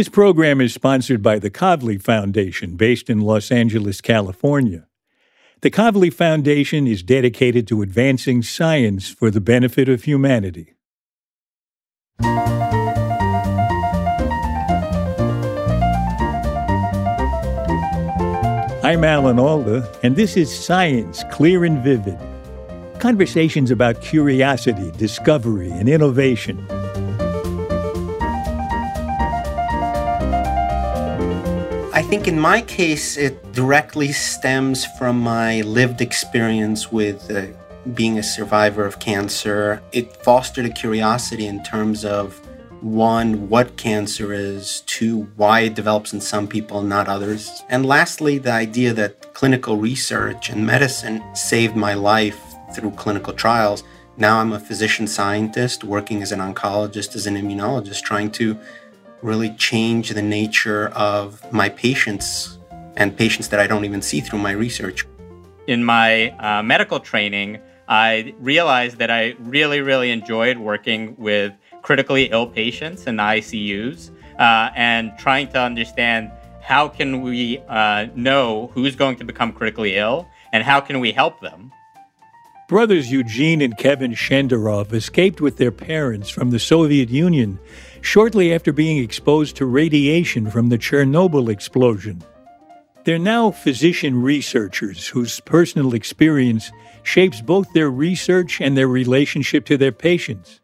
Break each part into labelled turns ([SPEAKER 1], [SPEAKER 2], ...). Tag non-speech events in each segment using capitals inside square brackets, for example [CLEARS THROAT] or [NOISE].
[SPEAKER 1] This program is sponsored by the Kavli Foundation, based in Los Angeles, California. The Kavli Foundation is dedicated to advancing science for the benefit of humanity. I'm Alan Alda, and this is Science Clear and Vivid. Conversations about curiosity, discovery, and innovation.
[SPEAKER 2] Think in my case, it directly stems from my lived experience with uh, being a survivor of cancer. It fostered a curiosity in terms of one, what cancer is, two, why it develops in some people, not others. And lastly, the idea that clinical research and medicine saved my life through clinical trials. Now I'm a physician scientist working as an oncologist, as an immunologist, trying to really change the nature of my patients and patients that I don't even see through my research.
[SPEAKER 3] In my uh, medical training, I realized that I really, really enjoyed working with critically ill patients in the ICUs uh, and trying to understand how can we uh, know who's going to become critically ill and how can we help them.
[SPEAKER 1] Brothers Eugene and Kevin Shenderov escaped with their parents from the Soviet Union shortly after being exposed to radiation from the Chernobyl explosion. They're now physician researchers whose personal experience shapes both their research and their relationship to their patients.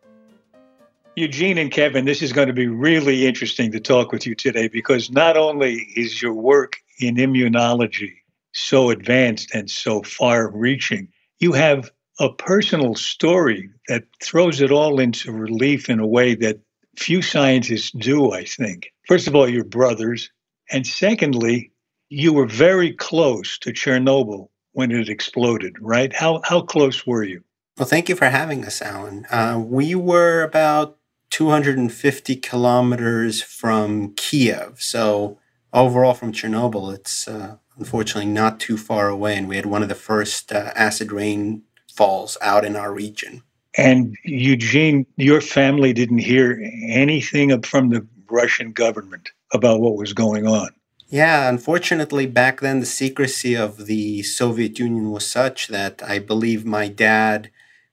[SPEAKER 1] Eugene and Kevin, this is going to be really interesting to talk with you today because not only is your work in immunology so advanced and so far reaching, you have a personal story that throws it all into relief in a way that few scientists do, I think. First of all, you're brothers. And secondly, you were very close to Chernobyl when it exploded, right? How, how close were you?
[SPEAKER 2] Well, thank you for having us, Alan. Uh, we were about 250 kilometers from Kiev. So, overall, from Chernobyl, it's uh, unfortunately not too far away. And we had one of the first uh, acid rain falls out in our region.
[SPEAKER 1] And Eugene, your family didn't hear anything from the Russian government about what was going on.
[SPEAKER 2] Yeah, unfortunately, back then the secrecy of the Soviet Union was such that I believe my dad,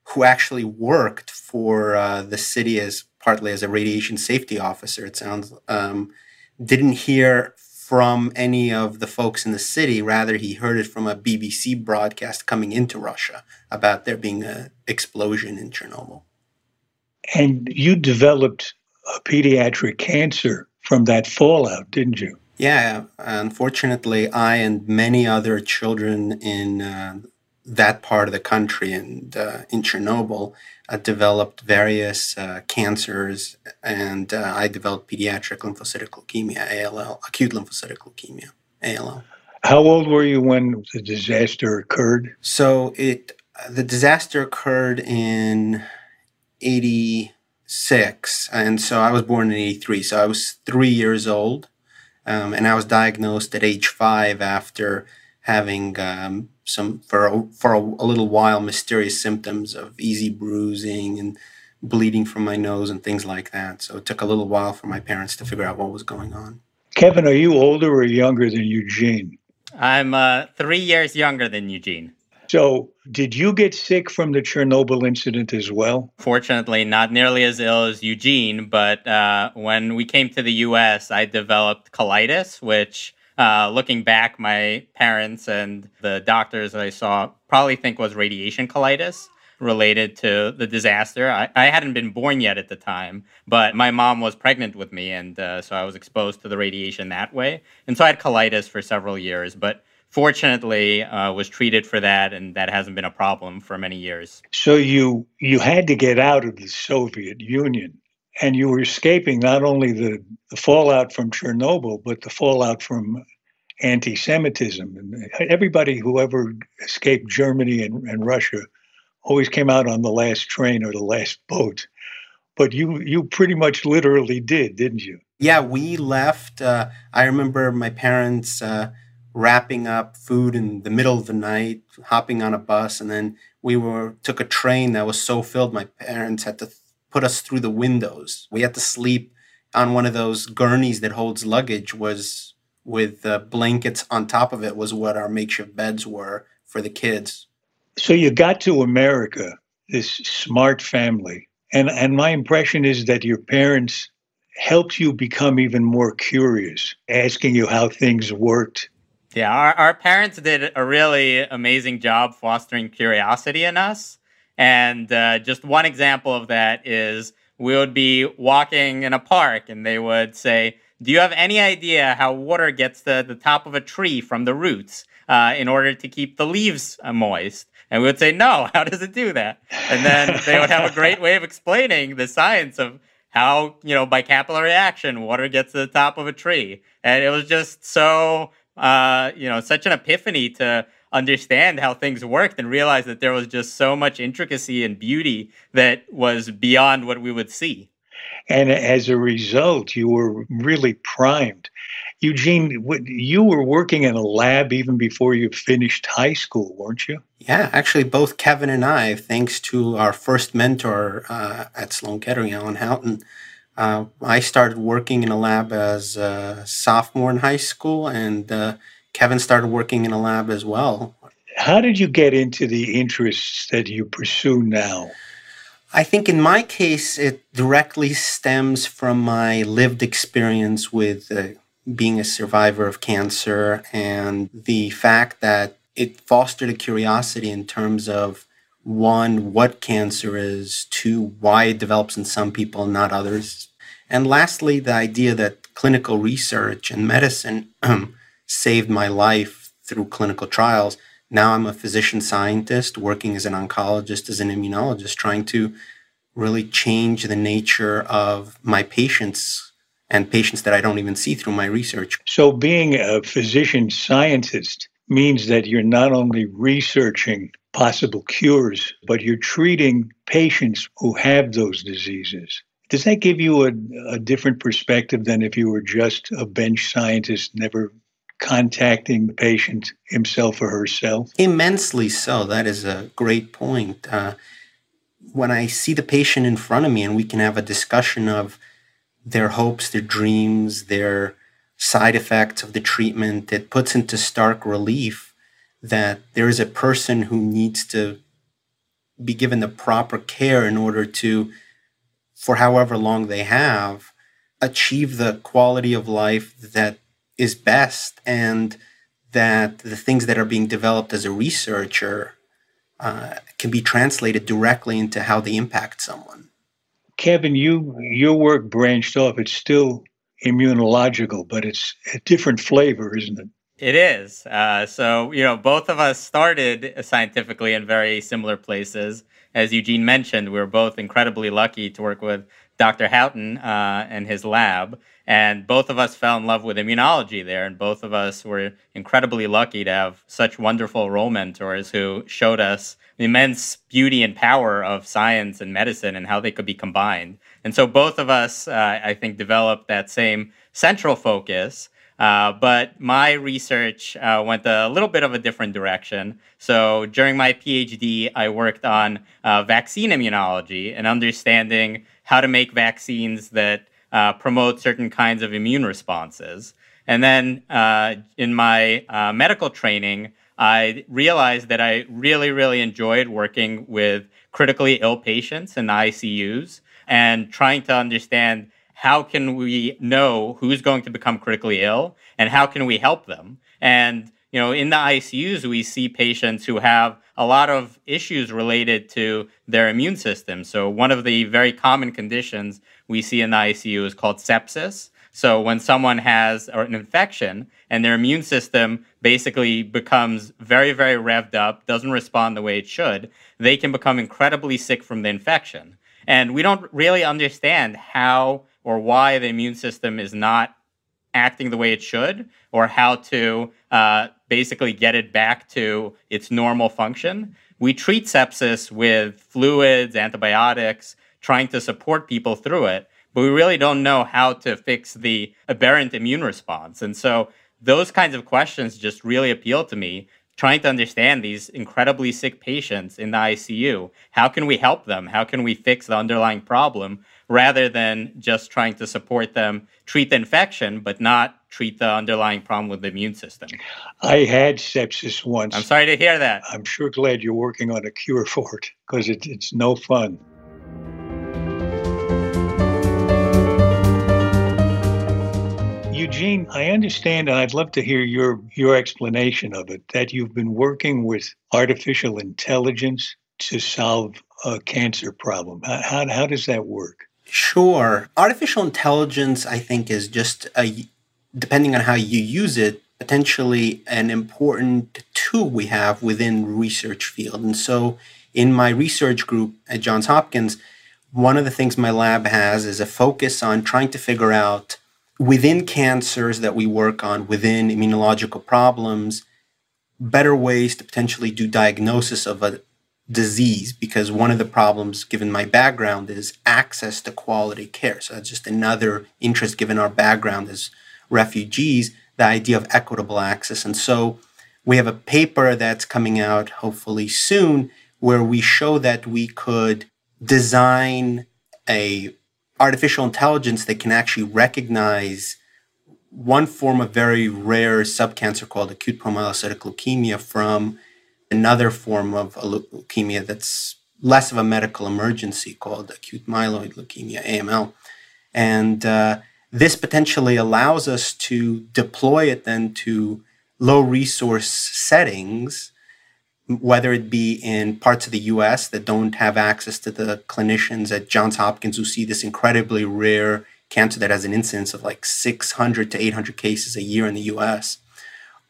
[SPEAKER 2] who actually worked for uh, the city as partly as a radiation safety officer, it sounds, um, didn't hear from any of the folks in the city. Rather, he heard it from a BBC broadcast coming into Russia about there being an explosion in Chernobyl.
[SPEAKER 1] And you developed a pediatric cancer from that fallout, didn't you?
[SPEAKER 2] Yeah, unfortunately, I and many other children in uh, that part of the country and uh, in Chernobyl uh, developed various uh, cancers, and uh, I developed pediatric lymphocytic leukemia, ALL, acute lymphocytic leukemia, ALL.
[SPEAKER 1] How old were you when the disaster occurred?
[SPEAKER 2] So it the disaster occurred in '86, and so I was born in '83. So I was three years old, um, and I was diagnosed at age five after having um, some for a, for a, a, little while mysterious symptoms of easy bruising and bleeding from my nose and things like that. So it took a little while for my parents to figure out what was going on.
[SPEAKER 1] Kevin, are you older or younger than Eugene?
[SPEAKER 3] I'm uh, three years younger than Eugene.
[SPEAKER 1] So, did you get sick from the Chernobyl incident as well?
[SPEAKER 3] Fortunately, not nearly as ill as Eugene, but uh, when we came to the US, I developed colitis, which uh, looking back, my parents and the doctors that I saw probably think was radiation colitis related to the disaster. I, I hadn't been born yet at the time, but my mom was pregnant with me, and uh, so I was exposed to the radiation that way. And so I had colitis for several years, but fortunately uh, was treated for that, and that hasn't been a problem for many years.
[SPEAKER 1] So you you had to get out of the Soviet Union and you were escaping not only the, the fallout from Chernobyl, but the fallout from anti Semitism. Everybody who ever escaped Germany and, and, Russia always came out on the last train or the last boat. But you, you pretty much literally did, didn't you?
[SPEAKER 2] Yeah, we left. Uh, I remember my parents uh, wrapping up food in the middle of the night, hopping on a bus, and then we were took a train that was so filled. My parents had to put us through the windows. We had to sleep on one of those gurneys that holds luggage was with uh, blankets on top of it was what our makeshift beds were for the kids.
[SPEAKER 1] So you got to America, this smart family, and and my impression is that your parents helped you become even more curious, asking you how things worked.
[SPEAKER 3] Yeah, our, our parents did a really amazing job fostering curiosity in us. And uh, just one example of that is we would be walking in a park and they would say, Do you have any idea how water gets to the top of a tree from the roots uh, in order to keep the leaves uh, moist? And we would say, No, [LAUGHS] how does it do that? And then they would have a great way of explaining the science of how, you know, by capillary action, water gets to the top of a tree. And it was just so, uh, you know, such an epiphany to understand how things worked and realize that there was just so much intricacy and beauty that was beyond what we would see.
[SPEAKER 1] And as a result, you were really primed. Eugene, you were working in a lab even before you finished high school, weren't you?
[SPEAKER 2] Yeah, actually, both Kevin and I, thanks to our first mentor uh, at Sloan Kettering, Alan Houghton, uh, I started working in a lab as a sophomore in high school, and uh, Kevin started working in a lab as well.
[SPEAKER 1] How did you get into the interests that you pursue now?
[SPEAKER 2] I think in my case, it directly stems from my lived experience with uh, being a survivor of cancer and the fact that it fostered a curiosity in terms of one, what cancer is, two, why it develops in some people, and not others. And lastly, the idea that clinical research and medicine [CLEARS THROAT] um, saved my life through clinical trials. Now I'm a physician scientist working as an oncologist, as an immunologist, trying to really change the nature of my patients and patients that I don't even see through my research.
[SPEAKER 1] So, being a physician scientist means that you're not only researching possible cures, but you're treating patients who have those diseases. Does that give you a, a different perspective than if you were just a bench scientist, never contacting the patient himself or herself?
[SPEAKER 2] Immensely so. That is a great point. Uh, when I see the patient in front of me and we can have a discussion of their hopes, their dreams, their side effects of the treatment, it puts into stark relief that there is a person who needs to be given the proper care in order to, for however long they have, achieve the quality of life that is best and that the things that are being developed as a researcher uh, can be translated directly into how they impact someone.
[SPEAKER 1] Kevin, you your work branched off. It's still immunological, but it's a different flavor, isn't it?
[SPEAKER 3] It is. Uh, so, you know, both of us started scientifically in very similar places. As Eugene mentioned, we were both incredibly lucky to work with Dr. Houghton uh, and his lab. And both of us fell in love with immunology there. And both of us were incredibly lucky to have such wonderful role mentors who showed us the immense beauty and power of science and medicine and how they could be combined. And so both of us, uh, I think, developed that same central focus. Uh, but my research uh, went a little bit of a different direction. So during my PhD, I worked on uh, vaccine immunology and understanding how to make vaccines that uh, promote certain kinds of immune responses. And then uh, in my uh, medical training, I realized that I really, really enjoyed working with critically ill patients in ICUs and trying to understand how can we know who's going to become critically ill and how can we help them. And you know, in the ICUs, we see patients who have a lot of issues related to their immune system. So, one of the very common conditions we see in the ICU is called sepsis. So, when someone has an infection and their immune system basically becomes very, very revved up, doesn't respond the way it should, they can become incredibly sick from the infection. And we don't really understand how or why the immune system is not acting the way it should or how to uh, basically get it back to its normal function. We treat sepsis with fluids, antibiotics, trying to support people through it, but we really don't know how to fix the aberrant immune response. And so those kinds of questions just really appeal to me trying to understand these incredibly sick patients in the ICU. How can we help them? How can we fix the underlying problem rather than just trying to support them treat the infection, but not treat the underlying problem with the immune system?
[SPEAKER 1] I had sepsis once.
[SPEAKER 3] I'm sorry to hear that.
[SPEAKER 1] I'm sure glad you're working on a cure for it because it, it's no fun. Eugene, I understand, and I'd love to hear your your explanation of it. That you've been working with artificial intelligence to solve a cancer problem. How, how, how does that work?
[SPEAKER 2] Sure. Artificial intelligence, I think, is just a, depending on how you use it, potentially an important tool we have within research field. And so in my research group at Johns Hopkins, one of the things my lab has is a focus on trying to figure out within cancers that we work on, within immunological problems, better ways to potentially do diagnosis of a disease because one of the problems given my background is access to quality care. So that's just another interest given our background as refugees the idea of equitable access. And so we have a paper that's coming out hopefully soon where we show that we could design a artificial intelligence that can actually recognize one form of very rare subcancer called acute promyelocytic leukemia from another form of leukemia that's less of a medical emergency called acute myeloid leukemia, AML. And uh, this potentially allows us to deploy it then to low resource settings, whether it be in parts of the US that don't have access to the clinicians at Johns Hopkins who see this incredibly rare cancer that has an incidence of like 600 to 800 cases a year in the US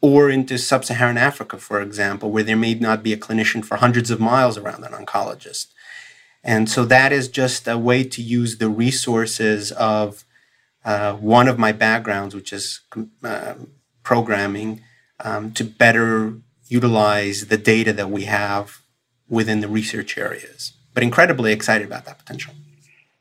[SPEAKER 2] or into sub Saharan Africa, for example, where there may not be a clinician for hundreds of miles around an oncologist. And so that is just a way to use the resources of uh, one of my backgrounds, which is uh, programming, um, to better utilize the data that we have within the research areas. But incredibly excited about that potential.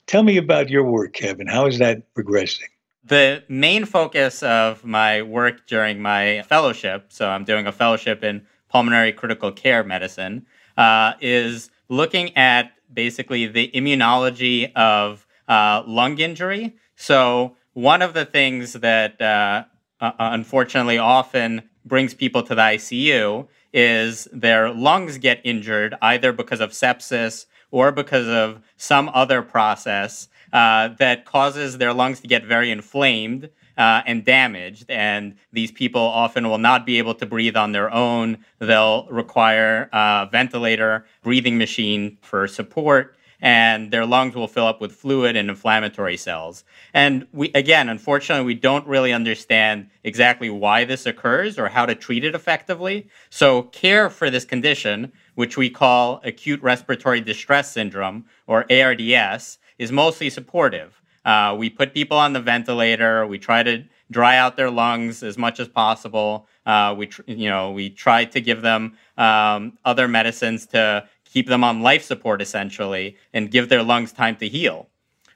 [SPEAKER 1] Tell me about your work, Kevin. How is that progressing?
[SPEAKER 3] The main focus of my work during my fellowship, so I'm doing a fellowship in pulmonary critical care medicine, uh, is looking at basically the immunology of uh, lung injury. So, one of the things that uh, uh unfortunately often brings people to the ICU is their lungs get injured either because of sepsis or because of some other process uh, that causes their lungs to get very inflamed uh, and damaged. And these people often will not be able to breathe on their own. They'll require a ventilator, breathing machine for support. And their lungs will fill up with fluid and inflammatory cells. And we, again, unfortunately, we don't really understand exactly why this occurs or how to treat it effectively. So, care for this condition, which we call acute respiratory distress syndrome or ARDS, is mostly supportive. Uh, we put people on the ventilator. We try to dry out their lungs as much as possible. Uh, we, tr- you know, we try to give them um, other medicines to keep them on life support, essentially, and give their lungs time to heal.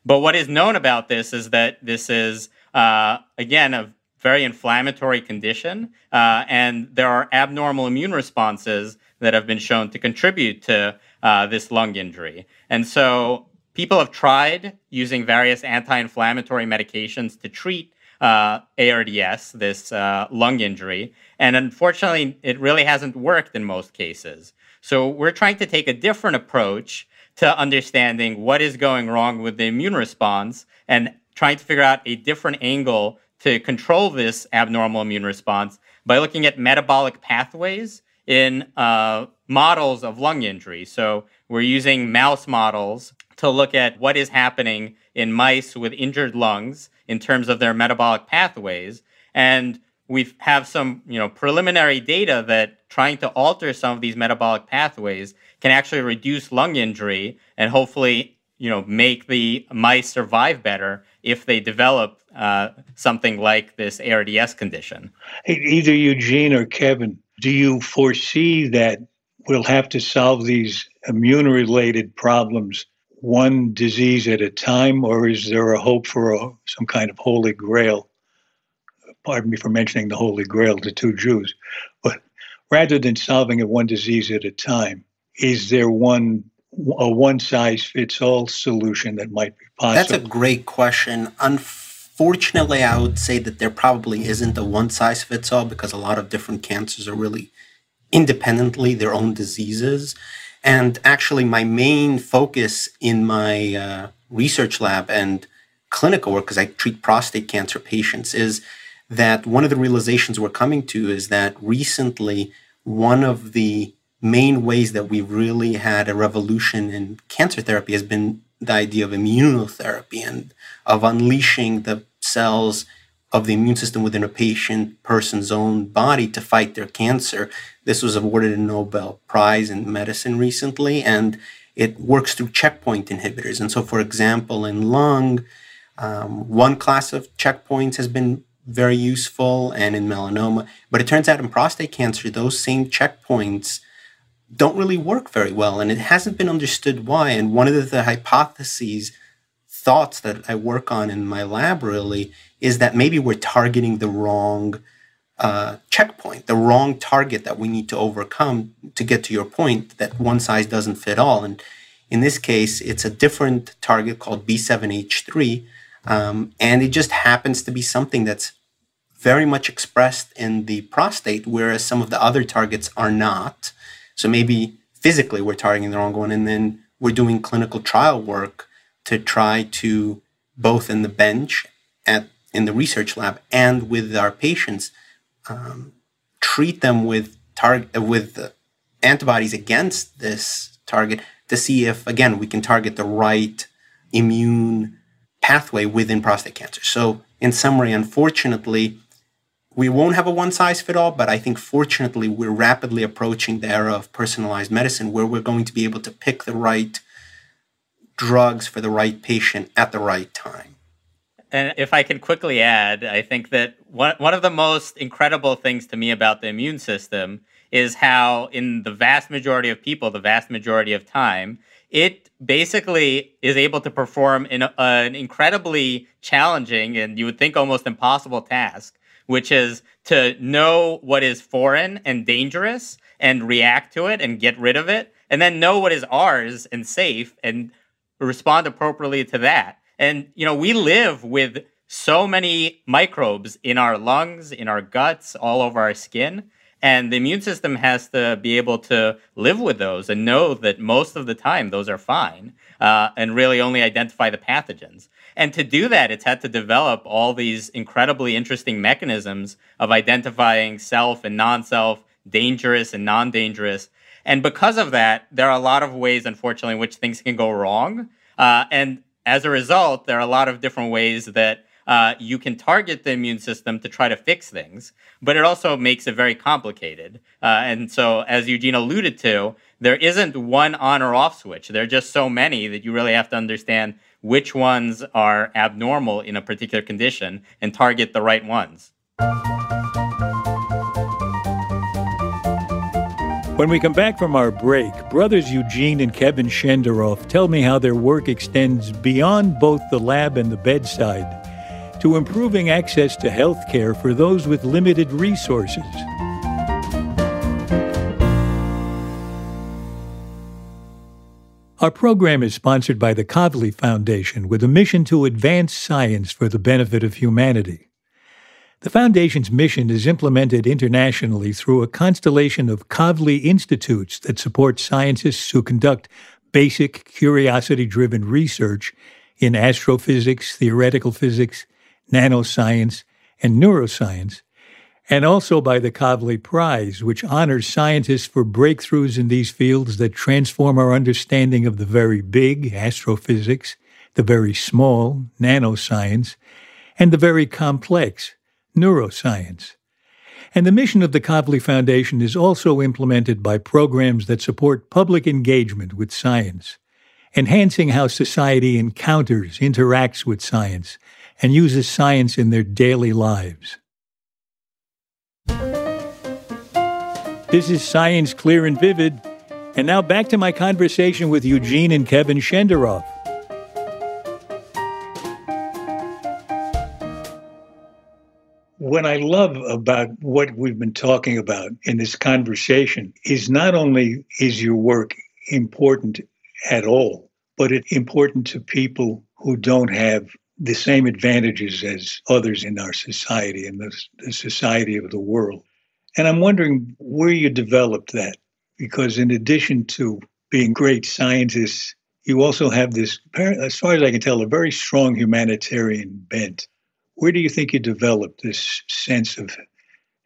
[SPEAKER 3] But what is known about this is that this is, uh, again, a very inflammatory condition, uh, and there are abnormal immune responses that have been shown to contribute to uh, this lung injury. And so people have tried using various anti-inflammatory medications to treat uh, ARDS, this uh, lung injury, and unfortunately, it really hasn't worked in most cases. So we're trying to take a different approach to understanding what is going wrong with the immune response and trying to figure out a different angle to control this abnormal immune response by looking at metabolic pathways in uh, models of lung injury. So we're using mouse models to look at what is happening in mice with injured lungs in terms of their metabolic pathways. And we have some, you know, preliminary data that trying to alter some of these metabolic pathways can actually reduce lung injury and hopefully, you know, make the mice survive better if they develop uh, something like this ARDS condition.
[SPEAKER 1] Either Eugene or Kevin, do you foresee that we'll have to solve these immune related problems one disease at a time, or is there a hope for a, some kind of holy grail? Pardon me for mentioning the holy grail to two Jews, rather than solving it one disease at a time, is there one a one size fits all solution that might be possible?
[SPEAKER 2] That's a great question. Unfortunately, I would say that there probably isn't a one size fits all because a lot of different cancers are really independently their own diseases. And actually, my main focus in my uh, research lab and clinical work, because I treat prostate cancer patients, is that one of the realizations we're coming to is that recently, one of the main ways that we've really had a revolution in cancer therapy has been the idea of immunotherapy and of unleashing the cells of the immune system within a patient person's own body to fight their cancer. This was awarded a Nobel Prize in medicine recently, and it works through checkpoint inhibitors. And so, for example, in lung, um, one class of checkpoints has been very useful, and in melanoma. But it turns out in prostate cancer, those same checkpoints don't really work very well, and it hasn't been understood why. And one of the, the hypotheses, thoughts that I work on in my lab really is that maybe we're targeting the wrong uh, checkpoint, the wrong target that we need to overcome to get to your point that one size doesn't fit all. And in this case, it's a different target called B7H3. Um, and it just happens to be something that's very much expressed in the prostate, whereas some of the other targets are not. So maybe physically we're targeting the wrong one, and then we're doing clinical trial work to try to both in the bench at in the research lab and with our patients um, treat them with target with antibodies against this target to see if again we can target the right immune pathway within prostate cancer. So in summary, unfortunately, we won't have a one size fit all, but I think fortunately we're rapidly approaching the era of personalized medicine where we're going to be able to pick the right drugs for the right patient at the right time.
[SPEAKER 3] And if I can quickly add, I think that one, one of the most incredible things to me about the immune system is how, in the vast majority of people, the vast majority of time, it basically is able to perform in a, an incredibly challenging and you would think almost impossible task which is to know what is foreign and dangerous and react to it and get rid of it, and then know what is ours and safe and respond appropriately to that. And, you know, we live with so many microbes in our lungs, in our guts, all over our skin. And the immune system has to be able to live with those and know that most of the time those are fine uh, and really only identify the pathogens. And to do that, it's had to develop all these incredibly interesting mechanisms of identifying self and non self, dangerous and non dangerous. And because of that, there are a lot of ways, unfortunately, in which things can go wrong. Uh, and as a result, there are a lot of different ways that uh, you can target the immune system to try to fix things, but it also makes it very complicated. Uh, and so, as Eugene alluded to, there isn't one on or off switch. There are just so many that you really have to understand which ones are abnormal in a particular condition and target the right ones.
[SPEAKER 1] When we come back from our break, brothers Eugene and Kevin Shenderov tell me how their work extends beyond both the lab and the bedside to improving access to health care for those with limited resources. Our program is sponsored by the Kavli Foundation with a mission to advance science for the benefit of humanity. The Foundation's mission is implemented internationally through a constellation of Kavli institutes that support scientists who conduct basic, curiosity driven research in astrophysics, theoretical physics, nanoscience, and neuroscience and also by the Kavli Prize, which honors scientists for breakthroughs in these fields that transform our understanding of the very big, astrophysics, the very small, nanoscience, and the very complex, neuroscience. And the mission of the Kavli Foundation is also implemented by programs that support public engagement with science, enhancing how society encounters, interacts with science, and uses science in their daily lives. This is Science Clear and Vivid. And now back to my conversation with Eugene and Kevin Shenderov. what I love about what we've been talking about in this conversation is not only is your work important at all, but it's important to people who don't have the same advantages as others in our society and the, the society of the world. And I'm wondering where you developed that, because in addition to being great scientists, you also have this, as far as I can tell, a very strong humanitarian bent. Where do you think you developed this sense of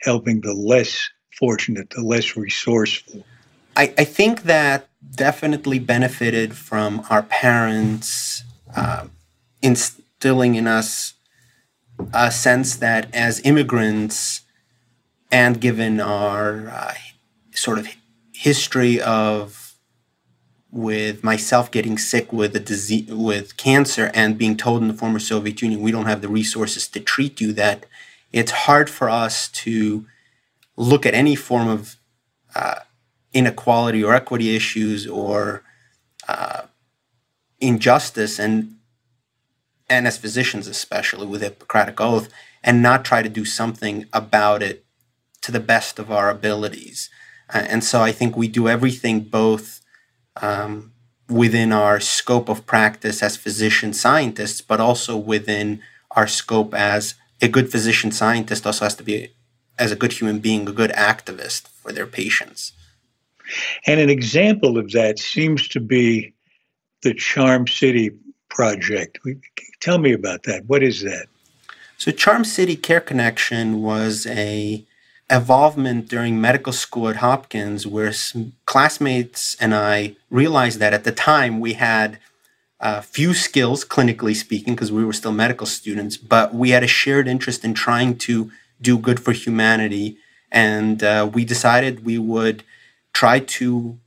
[SPEAKER 1] helping the less fortunate, the less resourceful?
[SPEAKER 2] I, I think that definitely benefited from our parents uh, instilling in us a sense that as immigrants, and given our uh, sort of history of with myself getting sick with a disease with cancer and being told in the former Soviet Union we don't have the resources to treat you that it's hard for us to look at any form of uh, inequality or equity issues or uh, injustice and and as physicians especially with Hippocratic oath and not try to do something about it to the best of our abilities uh, and so I think we do everything both um, within our scope of practice as physician scientists, but also within our scope as a good physician scientist also has to be, as a good human being, a good activist for their patients.
[SPEAKER 1] And an example of that seems to be the Charm City project. Tell me about that. What is that?
[SPEAKER 2] So, Charm City Care Connection was a involvement during medical school at Hopkins where classmates and I realized that at the time we had a few skills, clinically speaking, because we were still medical students, but we had a shared interest in trying to do good for humanity. And uh, we decided we would try to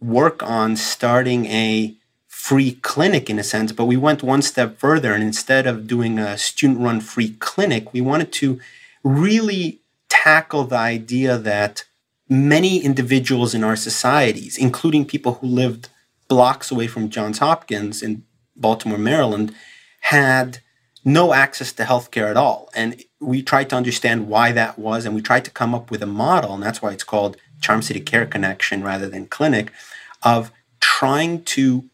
[SPEAKER 2] work on starting a free clinic in a sense, but we went one step further. And instead of doing a student run free clinic, we wanted to really tackle the idea that many individuals in our societies, including people who lived blocks away from Johns Hopkins in Baltimore, Maryland, had no access to healthcare at all. And we tried to understand why that was, and we tried to come up with a model, and that's why it's called Charm City Care Connection rather than clinic, of trying to,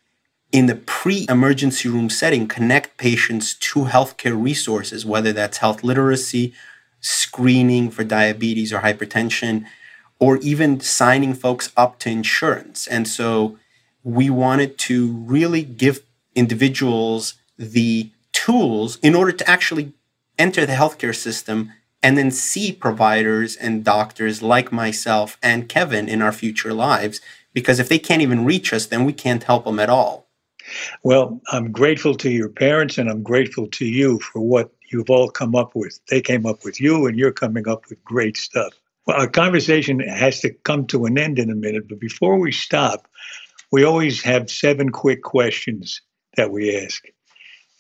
[SPEAKER 2] in the pre emergency room setting, connect patients to healthcare resources, whether that's health literacy screening for diabetes or hypertension, or even signing folks up to insurance. And so we wanted to really give individuals the tools in order to actually enter the healthcare system and then see providers and doctors like myself and Kevin in our future lives. Because if they can't even reach us, then we can't help them at all.
[SPEAKER 1] Well, I'm grateful to your parents and I'm grateful to you for what you've all come up with. They came up with you, and you're coming up with great stuff. Well, our conversation has to come to an end in a minute, but before we stop, we always have seven quick questions that we ask,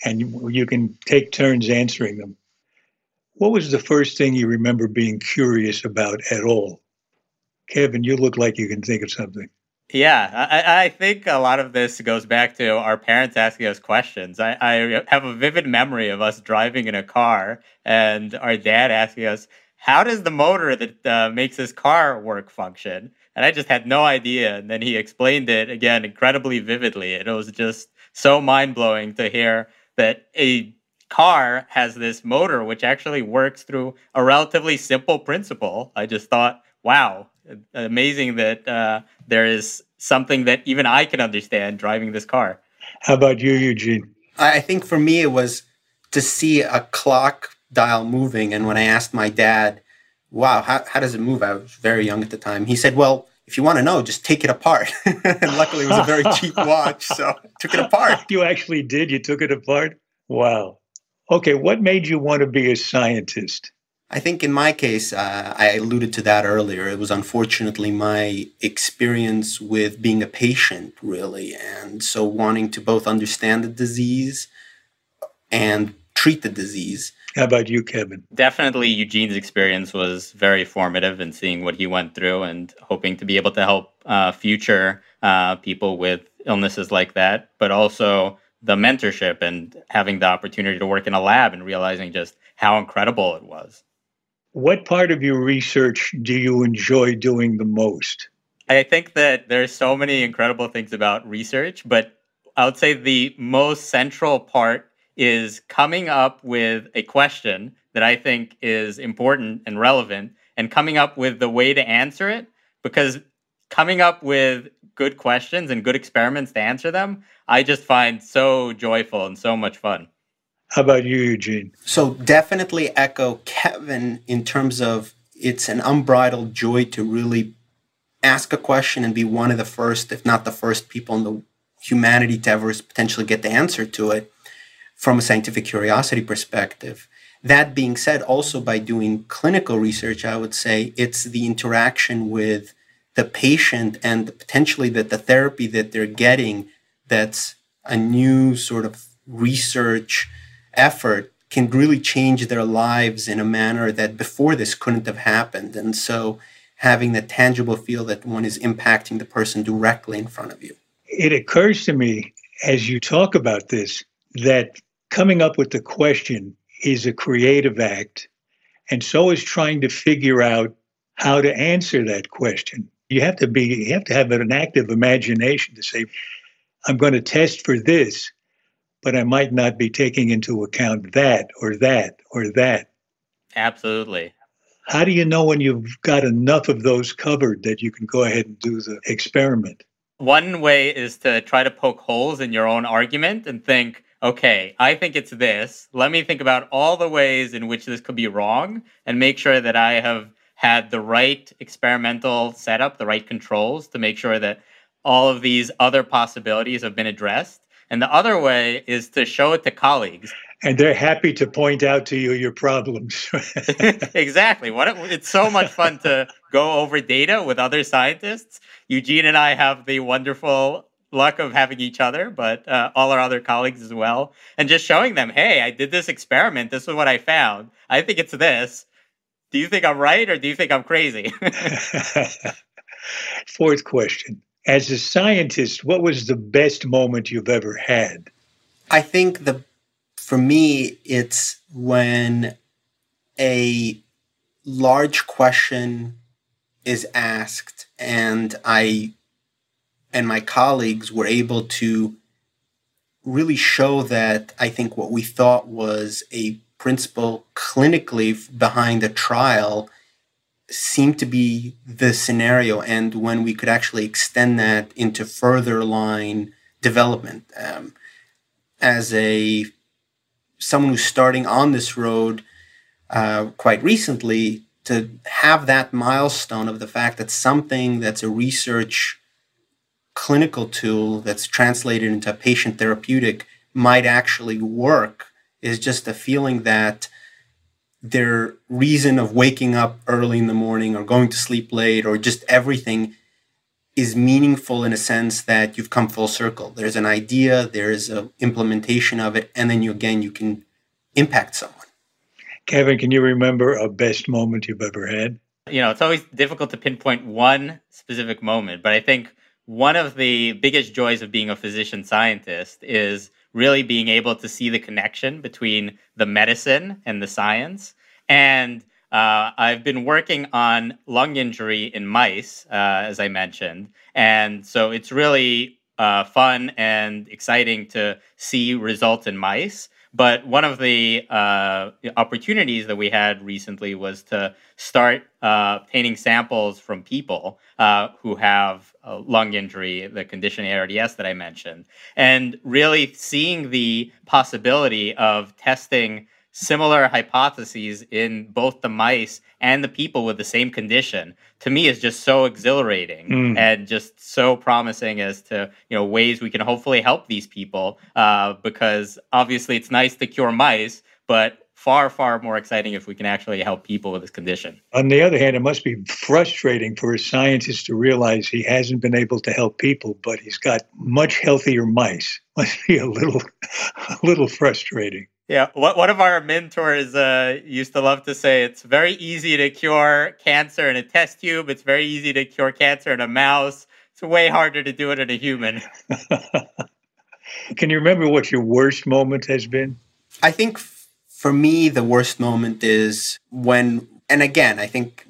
[SPEAKER 1] and you, you can take turns answering them. What was the first thing you remember being curious about at all? Kevin, you look like you can think of something.
[SPEAKER 3] Yeah, I, I, think a lot of this goes back to our parents asking us questions. I, I have a vivid memory of us driving in a car and our dad asking us, How does the motor that uh, makes this car work function? And I just had no idea. And then he explained it again incredibly vividly. And it was just so mind blowing to hear that a car has this motor which actually works through a relatively simple principle. I just thought, wow, amazing that uh, there is something that even I can understand driving this car.
[SPEAKER 1] How about you, Eugene?
[SPEAKER 2] I think for me, it was to see a clock dial moving. And when I asked my dad, wow, how, how does it move? I was very young at the time. He said, well, if you want to know, just take it apart. and [LAUGHS] luckily, it was a very [LAUGHS] cheap watch. So I took it apart.
[SPEAKER 1] You actually did? You took it apart? Wow. Okay, what made you want to be a scientist?
[SPEAKER 2] I think in my case, uh, I alluded to that earlier. It was unfortunately my experience with being a patient, really. And so wanting to both understand the disease and treat the disease.
[SPEAKER 1] How about you, Kevin?
[SPEAKER 3] Definitely, Eugene's experience was very formative in seeing what he went through and hoping to be able to help uh, future uh, people with illnesses like that, but also the mentorship and having the opportunity to work in a lab and realizing just how incredible it was.
[SPEAKER 1] What part of your research do you enjoy doing the most?
[SPEAKER 3] I think that there's so many incredible things about research, but I would say the most central part is coming up with a question that I think is important and relevant and coming up with the way to answer it because coming up with good questions and good experiments to answer them, I just find so joyful and so much fun.
[SPEAKER 1] How about you, Eugene?
[SPEAKER 2] So, definitely echo Kevin in terms of it's an unbridled joy to really ask a question and be one of the first, if not the first people in the humanity to ever potentially get the answer to it from a scientific curiosity perspective. That being said, also by doing clinical research, I would say it's the interaction with the patient and potentially that the therapy that they're getting that's a new sort of research effort can really change their lives in a manner that before this couldn't have happened. And so having the tangible feel that one is impacting the person directly in front of you.
[SPEAKER 1] It occurs to me as you talk about this that coming up with the question is a creative act, and so is trying to figure out how to answer that question. You have to be you have to have an active imagination to say, I'm going to test for this, but I might not be taking into account that or that or that.
[SPEAKER 3] Absolutely.
[SPEAKER 1] How do you know when you've got enough of those covered that you can go ahead and do the experiment?
[SPEAKER 3] One way is to try to poke holes in your own argument and think, okay, I think it's this. Let me think about all the ways in which this could be wrong and make sure that I have had the right experimental setup, the right controls to make sure that all of these other possibilities have been addressed. And the other way is to show it to colleagues.
[SPEAKER 1] And they're happy to point out to you your problems. [LAUGHS]
[SPEAKER 3] exactly. What it's so much fun to go over data with other scientists. Eugene and I have the wonderful luck of having each other, but uh, all our other colleagues as well, and just showing them, hey, I did this experiment. This is what I found. I think it's this. Do you think I'm right or do you think I'm crazy? [LAUGHS] [LAUGHS]
[SPEAKER 1] Fourth question. As a scientist, what was the best moment you've ever had?
[SPEAKER 2] I think the for me it's when a large question is asked and I and my colleagues were able to really show that I think what we thought was a principle clinically behind a trial seemed to be the scenario and when we could actually extend that into further line development. Um, as a someone who's starting on this road uh, quite recently to have that milestone of the fact that something that's a research clinical tool that's translated into a patient therapeutic might actually work is just a feeling that their reason of waking up early in the morning or going to sleep late or just everything is meaningful in a sense that you've come full circle. There's an idea, there's an implementation of it, and then you again you can impact someone.
[SPEAKER 1] Kevin, can you remember a best moment you've ever had?
[SPEAKER 3] You know, it's always difficult to pinpoint one specific moment, but I think one of the biggest joys of being a physician scientist is really being able to see the connection between the medicine and the science. And uh, I've been working on lung injury in mice, uh, as I mentioned. And so it's really uh, fun and exciting to see results in mice. But one of the uh, opportunities that we had recently was to start uh, obtaining samples from people uh, who have lung injury, the condition ARDS that I mentioned, and really seeing the possibility of testing similar hypotheses in both the mice and the people with the same condition to me is just so exhilarating mm. and just so promising as to you know ways we can hopefully help these people uh, because obviously it's nice to cure mice but far, far more exciting if we can actually help people with this condition.
[SPEAKER 1] On the other hand, it must be frustrating for a scientist to realize he hasn't been able to help people, but he's got much healthier mice. [LAUGHS] Must be a little, [LAUGHS] a little frustrating.
[SPEAKER 3] Yeah, one of our mentors uh, used to love to say it's very easy to cure cancer in a test tube. It's very easy to cure cancer in a mouse. It's way harder to do it in a human. [LAUGHS]
[SPEAKER 1] Can you remember what your worst moment has been?
[SPEAKER 2] I think for me, the worst moment is when and again, I think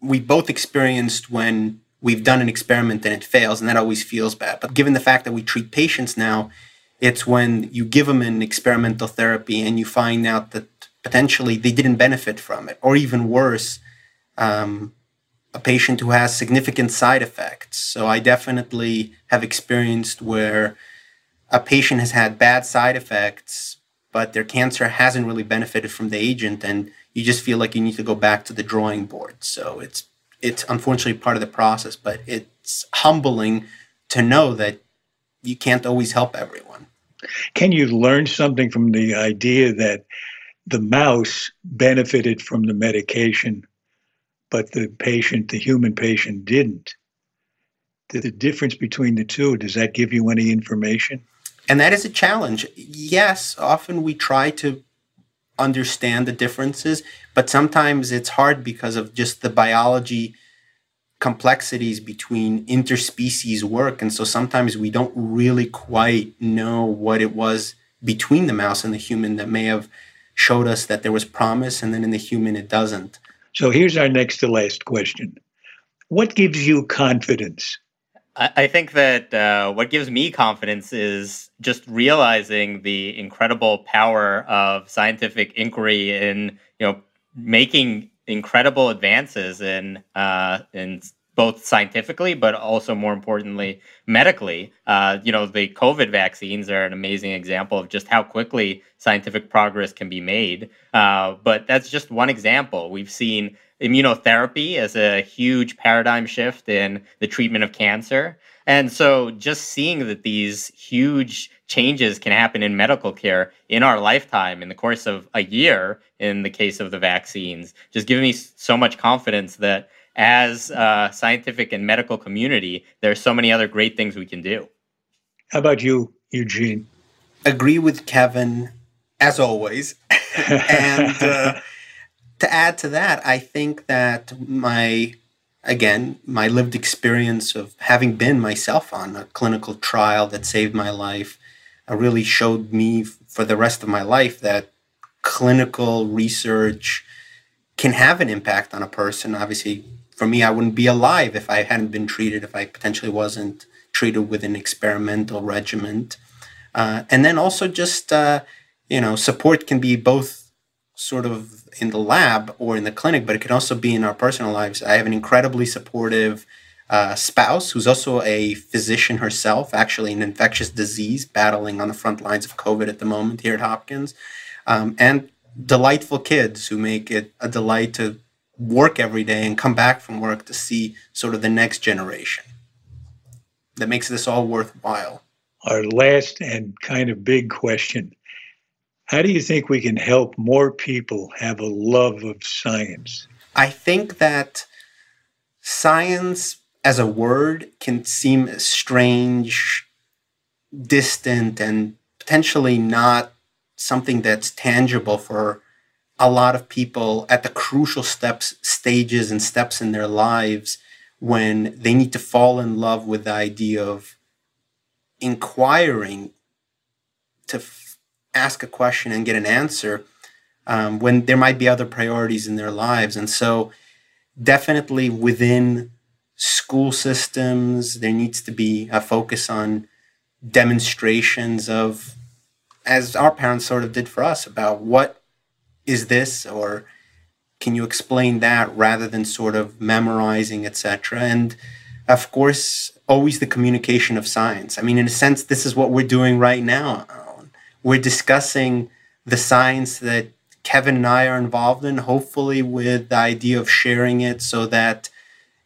[SPEAKER 2] we both experienced when we've done an experiment and it fails, and that always feels bad. But given the fact that we treat patients now, it's when you give them an experimental therapy and you find out that potentially they didn't benefit from it, or even worse, um, a patient who has significant side effects. So I definitely have experienced where a patient has had bad side effects, but their cancer hasn't really benefited from the agent, and you just feel like you need to go back to the drawing board. So it's it's unfortunately part of the process, but it's humbling to know that you can't always help everyone.
[SPEAKER 1] Can you learn something from the idea that the mouse benefited from the medication, but the patient, the human patient, didn't? The difference between the two, does that give you any information?
[SPEAKER 2] And that is a challenge. Yes, often we try to understand the differences, but sometimes it's hard because of just the biology complexities between interspecies work. And so sometimes we don't really quite know what it was between the mouse and the human that may have showed us that there was promise, and then in the human it doesn't.
[SPEAKER 1] So here's our next to last question What gives you confidence?
[SPEAKER 3] I think that uh, what gives me confidence is just realizing the incredible power of scientific inquiry in you know making incredible advances in uh, in both scientifically, but also more importantly, medically. Uh, you know, the COVID vaccines are an amazing example of just how quickly scientific progress can be made. Uh, but that's just one example. We've seen immunotherapy as a huge paradigm shift in the treatment of cancer. And so just seeing that these huge changes can happen in medical care in our lifetime in the course of a year in the case of the vaccines just giving me so much confidence that as a scientific and medical community, there are so many other great things we can do.
[SPEAKER 1] How about you, Eugene?
[SPEAKER 2] Agree with Kevin, as always. [LAUGHS] and uh, to add to that, I think that my, again, my lived experience of having been myself on a clinical trial that saved my life uh, really showed me for the rest of my life that clinical research can have an impact on a person. Obviously, for me, I wouldn't be alive if I hadn't been treated, if I potentially wasn't treated with an experimental regimen. Uh, and then also just, uh, you know, support can be both sort of in the lab or in the clinic, but it can also be in our personal lives. I have an incredibly supportive uh, spouse who's also a physician herself, actually an infectious disease, battling on the front lines of COVID at the moment here at Hopkins, um, and delightful kids who make it a delight to work every day and come back from work to see sort of the next generation. That makes this all worthwhile.
[SPEAKER 1] Our last and kind of big question How do you think we can help more people have a love of science?
[SPEAKER 2] I think that science as a word can seem strange, distant, and potentially not something that's tangible for a lot of people at the crucial steps, stages, and steps in their lives when they need to fall in love with the idea of inquiring to f- ask a question and get an answer um, when there might be other priorities in their lives. And so, definitely within school systems, there needs to be a focus on demonstrations of, as our parents sort of did for us, about what is this or can you explain that rather than sort of memorizing etc and of course always the communication of science. I mean in a sense this is what we're doing right now. We're discussing the science that kevin and i are involved in hopefully with the idea of sharing it so that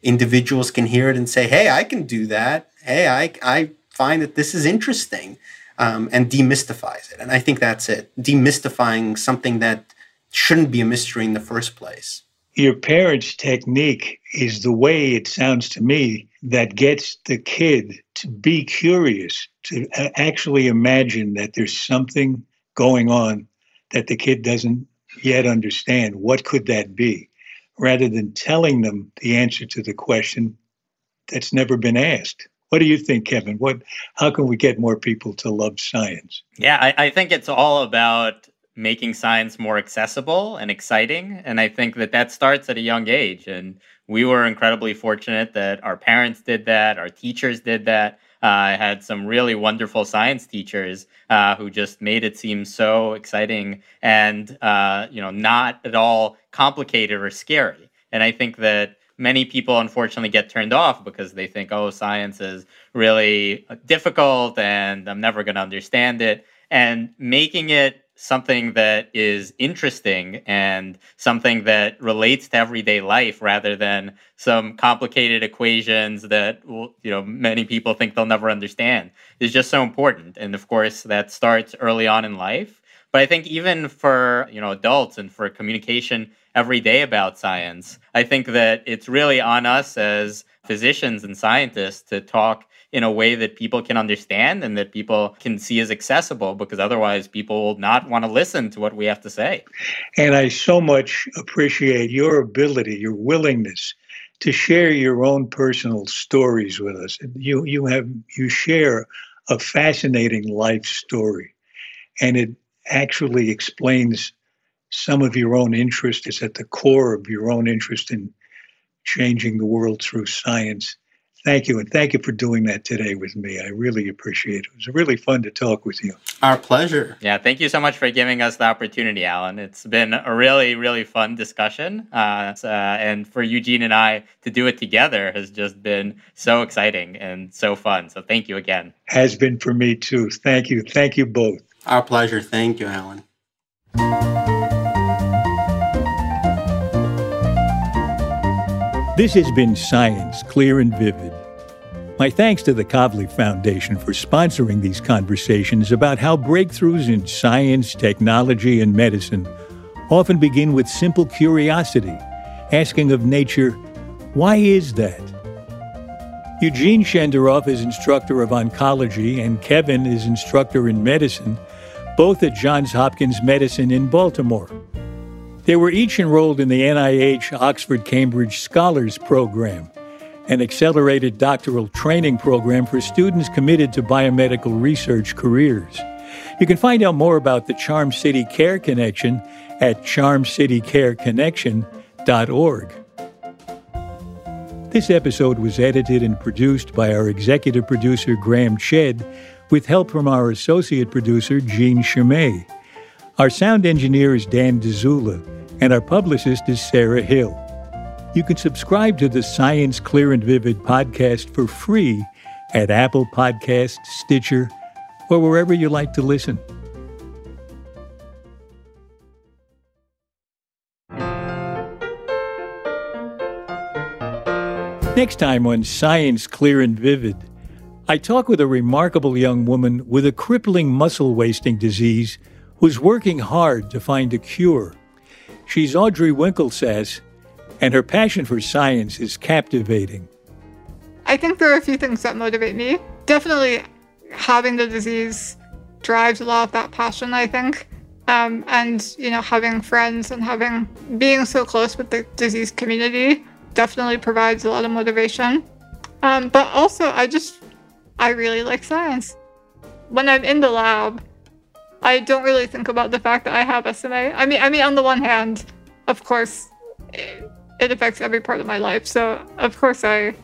[SPEAKER 2] individuals can hear it and say hey i can do that. Hey i, I find that this is interesting um, and demystifies it. And i think that's it. Demystifying something that shouldn't be a mystery in the first place.
[SPEAKER 1] Your parents' technique is the way it sounds to me that gets the kid to be curious, to actually imagine that there's something going on that the kid doesn't yet understand. What could that be? Rather than telling them the answer to the question that's never been asked. What do you think, Kevin? What? How can we get more people to love science?
[SPEAKER 3] Yeah, I, I think it's all about making science more accessible and exciting. And I think that that starts at a young age. And we were incredibly fortunate that our parents did that, our teachers did that. Uh, I had some really wonderful science teachers uh, who just made it seem so exciting and uh, you know not at all complicated or scary. And I think that many people unfortunately get turned off because they think, oh, science is really difficult and I'm never going to understand it. And making it something that is interesting and something that relates to everyday life rather than some complicated equations that you know many people think they'll never understand is just so important. And of course that starts early on in life. But i think even for you know adults and for communication every day about science i think that it's really on us as physicians and scientists to talk in a way that people can understand and that people can see as accessible because otherwise people will not want to listen to what we have to say.
[SPEAKER 1] And I so much appreciate your ability, your willingness to share your own personal stories with us. You you have you share a fascinating life story and it actually explains some of your own interest is at the core of your own interest in changing the world through science Thank you. And thank you for doing that today with me. I really appreciate it. It was really fun to talk with you.
[SPEAKER 2] Our pleasure.
[SPEAKER 3] Yeah. Thank you so much for giving us the opportunity, Alan. It's been a really, really fun discussion. Uh, uh, and for Eugene and I to do it together has just been so exciting and so fun. So thank you again.
[SPEAKER 1] Has been for me too. Thank you. Thank you both.
[SPEAKER 2] Our pleasure. Thank you, Alan.
[SPEAKER 1] This has been Science Clear and Vivid. My thanks to the Kavli Foundation for sponsoring these conversations about how breakthroughs in science, technology, and medicine often begin with simple curiosity, asking of nature, why is that? Eugene Shenderov is instructor of oncology, and Kevin is instructor in medicine, both at Johns Hopkins Medicine in Baltimore. They were each enrolled in the NIH Oxford Cambridge Scholars Program, an accelerated doctoral training program for students committed to biomedical research careers. You can find out more about the Charm City Care Connection at charmcitycareconnection.org. This episode was edited and produced by our executive producer, Graham Chedd, with help from our associate producer, Jean Chimay. Our sound engineer is Dan Dzula, and our publicist is Sarah Hill. You can subscribe to the Science Clear and Vivid podcast for free at Apple Podcasts, Stitcher, or wherever you like to listen. Next time on Science Clear and Vivid, I talk with a remarkable young woman with a crippling muscle wasting disease who's working hard to find a cure. She's Audrey Winkelsas, and her passion for science is captivating.
[SPEAKER 4] I think there are a few things that motivate me. Definitely having the disease drives a lot of that passion, I think. Um, and, you know, having friends and having being so close with the disease community definitely provides a lot of motivation. Um, but also, I just, I really like science. When I'm in the lab, I don't really think about the fact that I have SMA. I mean, I mean, on the one hand, of course, it affects every part of my life. So of course I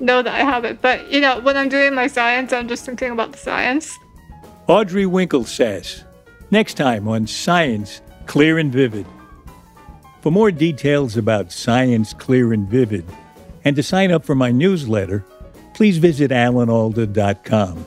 [SPEAKER 4] know that I have it. But you know, when I'm doing my science, I'm just thinking about the science.
[SPEAKER 1] Audrey Winkelsas, Next time on Science Clear and Vivid. For more details about Science Clear and Vivid, and to sign up for my newsletter, please visit alanalda.com.